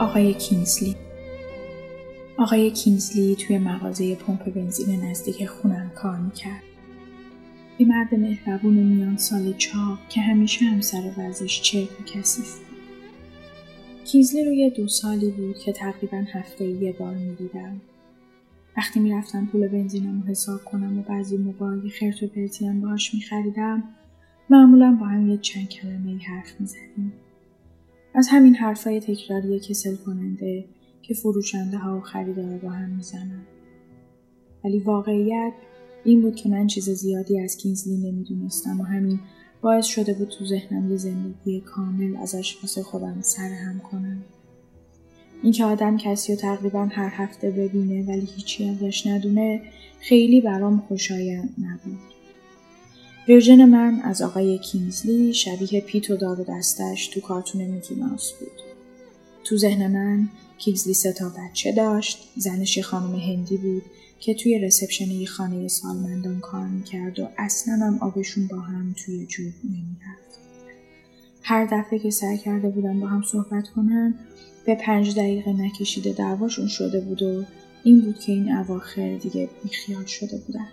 آقای کینزلی آقای کینزلی توی مغازه پمپ بنزین نزدیک خونم کار می‌کرد. یه مرد مهربون میان سال چاق که همیشه هم سر ورزش چرک و کثیف بود. کینزلی روی دو سالی بود که تقریبا هفته یه بار می‌دیدم. وقتی می‌رفتم پول بنزینم رو حساب کنم و بعضی موقع خرت و پرتی هم باهاش میخریدم معمولا با هم یه چند کلمه ای حرف می‌زدیم. از همین حرفای تکراری کسل کننده که فروشنده ها و خریدار با هم می‌زنن. ولی واقعیت این بود که من چیز زیادی از کینزلی نمی‌دونستم و همین باعث شده بود تو ذهنم یه زندگی کامل ازش واسه خودم سرهم کنم. اینکه آدم کسی رو تقریبا هر هفته ببینه ولی هیچی ازش ندونه خیلی برام خوشایند نبود. ورژن من از آقای کینزلی شبیه پیت و دار دستش تو کارتون میکی ماوس بود. تو ذهن من کینزلی سه تا بچه داشت، زنش خانم هندی بود که توی رسپشن یه خانه سالمندان کار می‌کرد و اصلا هم آبشون با هم توی جوب نمی‌رفت. هر دفعه که سعی کرده بودم با هم صحبت کنن به پنج دقیقه نکشیده دعواشون شده بود و این بود که این اواخر دیگه بیخیال شده بودن.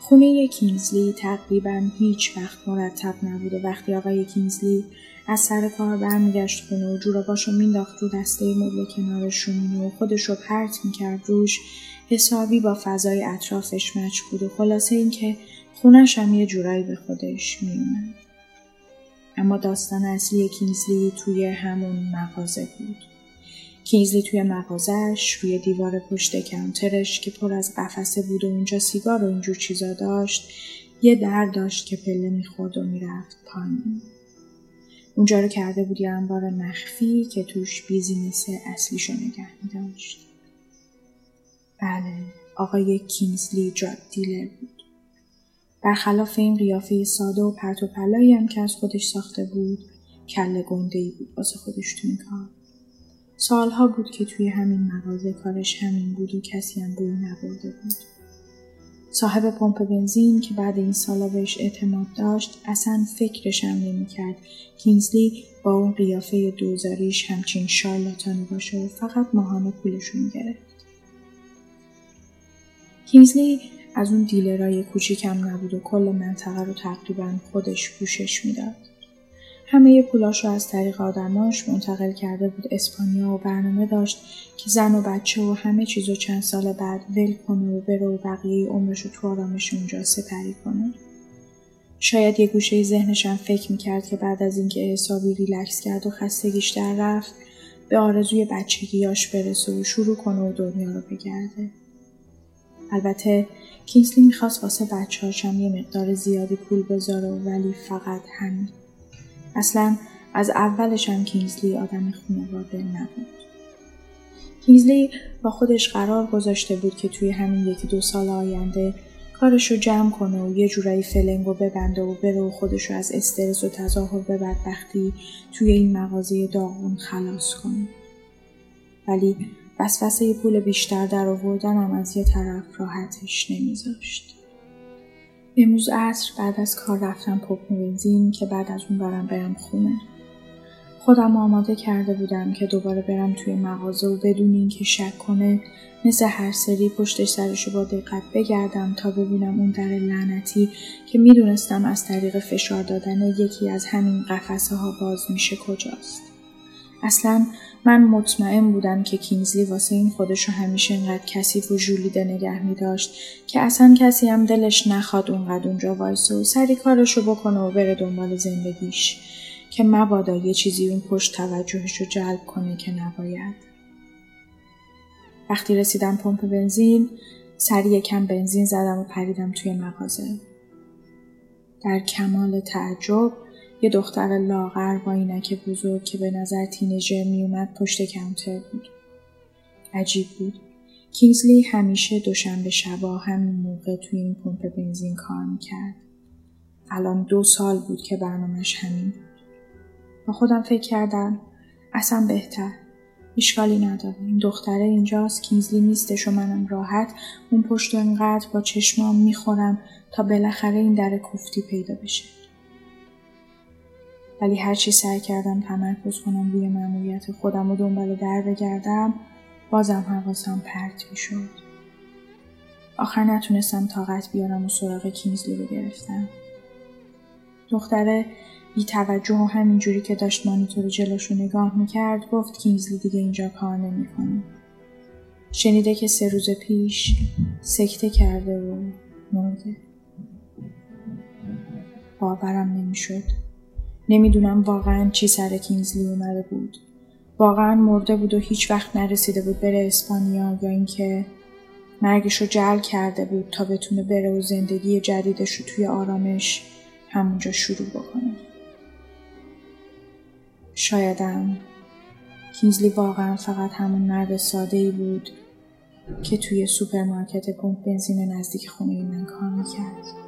خونه کینزلی تقریبا هیچ وقت مرتب نبود و وقتی آقای کینزلی از سر کار برمیگشت خونه و جوراباشو مینداخت رو دسته مبل کنار شومینه و خودش رو پرت می‌کرد روش حسابی با فضای اطرافش مچ بود. و خلاصه اینکه خونش هم یه جورایی به خودش میومد اما داستان اصلی کینزلی توی همون مغازه بود. کینزلی توی مغازش روی دیوار پشت کانترش که پر از قفسه بود و اونجا سیگار و اینجور چیزا داشت یه در داشت که پله می‌خورد و می‌رفت پایین. اونجا رو کرده بود یه انبار مخفی که توش business اصلیشو نگه میداشت. بله آقای کینزلی drug dealer بود. برخلاف این قیافه ساده و پرت و پلایی هم که از خودش ساخته بود کله گنده ای بود واسه خودش تو این سالها بود که توی همین مغازه کارش همین بود و کسی هم بوی نبرده بود. صاحب پمپ بنزین که بعد این سالا بهش اعتماد داشت اصلا فکرش هم نمی‌کرد کینزلی با اون قیافه دوزاریش همچین شارلاتانی باشه و فقط ماهانه پولشون می‌گرفت. کینزلی از اون دیلرای کوچیکم نبود و کل منطقه رو تقریبا خودش پوشش می‌داد. همه پولاش رو از طریق آدماش منتقل کرده بود اسپانیا و برنامه داشت که زن و بچه و همه چیز چند سال بعد ول کنه و بره و بقیه عمرش رو تو آرامش اونجا سپری کنه. شاید یه گوشه ذهنشم فکر می‌کرد که بعد از اینکه حسابی ریلکس کرد و خستگیش در رفت به آرزوی بچگیاش برسه و شروع کنه و دنیا رو بگرده. البته کینسلی می‌خواست واسه بچه هاشم یه مقدار زیادی پول بذاره ولی فقط همین. اصلا از اولش هم کینزلی آدم خانواده نبود. کینزلی با خودش قرار گذاشته بود که توی همین یکی دو سال آینده کارش رو جمع کنه و یه جورایی فلنگ رو ببنده و بره و خودش رو از استرس و تظاهر به بدبختی توی این مغازه داغون خلاص کنه. ولی وسوسه پول بیشتر در آوردن هم از یه طرف راحتش نمیذاشت. امروز عصر بعد از کار رفتم پمپ بنزین که بعد از اون برم برم خونه. خودم آماده کرده بودم که دوباره برم توی مغازه و بدون اینکه شک کنه مثل هر سری پشتش سرشو با دقت بگردم تا ببینم اون در لعنتی که می‌دونستم از طریق فشار دادن یکی از همین قفسه ها باز میشه کجاست. اصلا من مطمئن بودم که کینزلی واسه این خودش رو همیشه اینقدر کثیف و ژولیده نگه می داشت که اصلا کسی هم دلش نخواد اونقدر اونجا وایسه و سری کارش رو بکنه و بره دنبال زندگیش که مبادا یه چیزی اون پشت توجهش رو جلب کنه که نباید. وقتی رسیدم پمپ بنزین سری یکم بنزین زدم و پریدم توی مغازه. در کمال تعجب یه دختر لاغر با اینک بزرگ که به نظر تینیجر میومد پشت کمتر بود. عجیب بود. کینگزلی همیشه دوشنبه شبا همین موقع توی این پمپ بنزین کار می‌کرد. الان دو سال بود که برنامهش همین بود. با خودم فکر کردم اصلا بهتر. اشکالی نداره. این دختره اینجاست کینزلی نیستش و منم راحت اون پشت انقدر با چشمام می‌خورم تا بالاخره این در کفتی پیدا بشه. ولی هرچی سعی کردم تمرکز کنم روی مأموریت خودم و دنبال در بگردم بازم حواسم پرت می‌شد. آخر نتونستم طاقت بیارم و سراغ کینزلی رو گرفتم. دختره بی توجه و همینجوری که داشت مانیتور جلوش رو نگاه می‌کرد گفت کینزلی دیگه اینجا کار نمی‌کنه. شنیده که سه روز پیش سکته کرده و مرده. باورم نمی‌شد. نمی‌دونم واقعا چی سر کینزلی اومده بود. واقعا مرده بود و هیچ وقت نرسیده بود بره اسپانیا یا اینکه مرگش رو جعل کرده بود تا بتونه بره و زندگی جدیدش رو توی آرامش همونجا شروع بکنه. شایدم کینزلی واقعا فقط همون مرد ساده ای بود که توی سوپرمارکت پمپ بنزین نزدیک خونه من کار می‌کرد.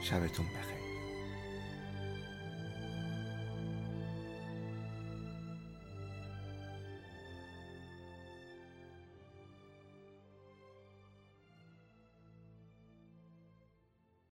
شبتون بخیر.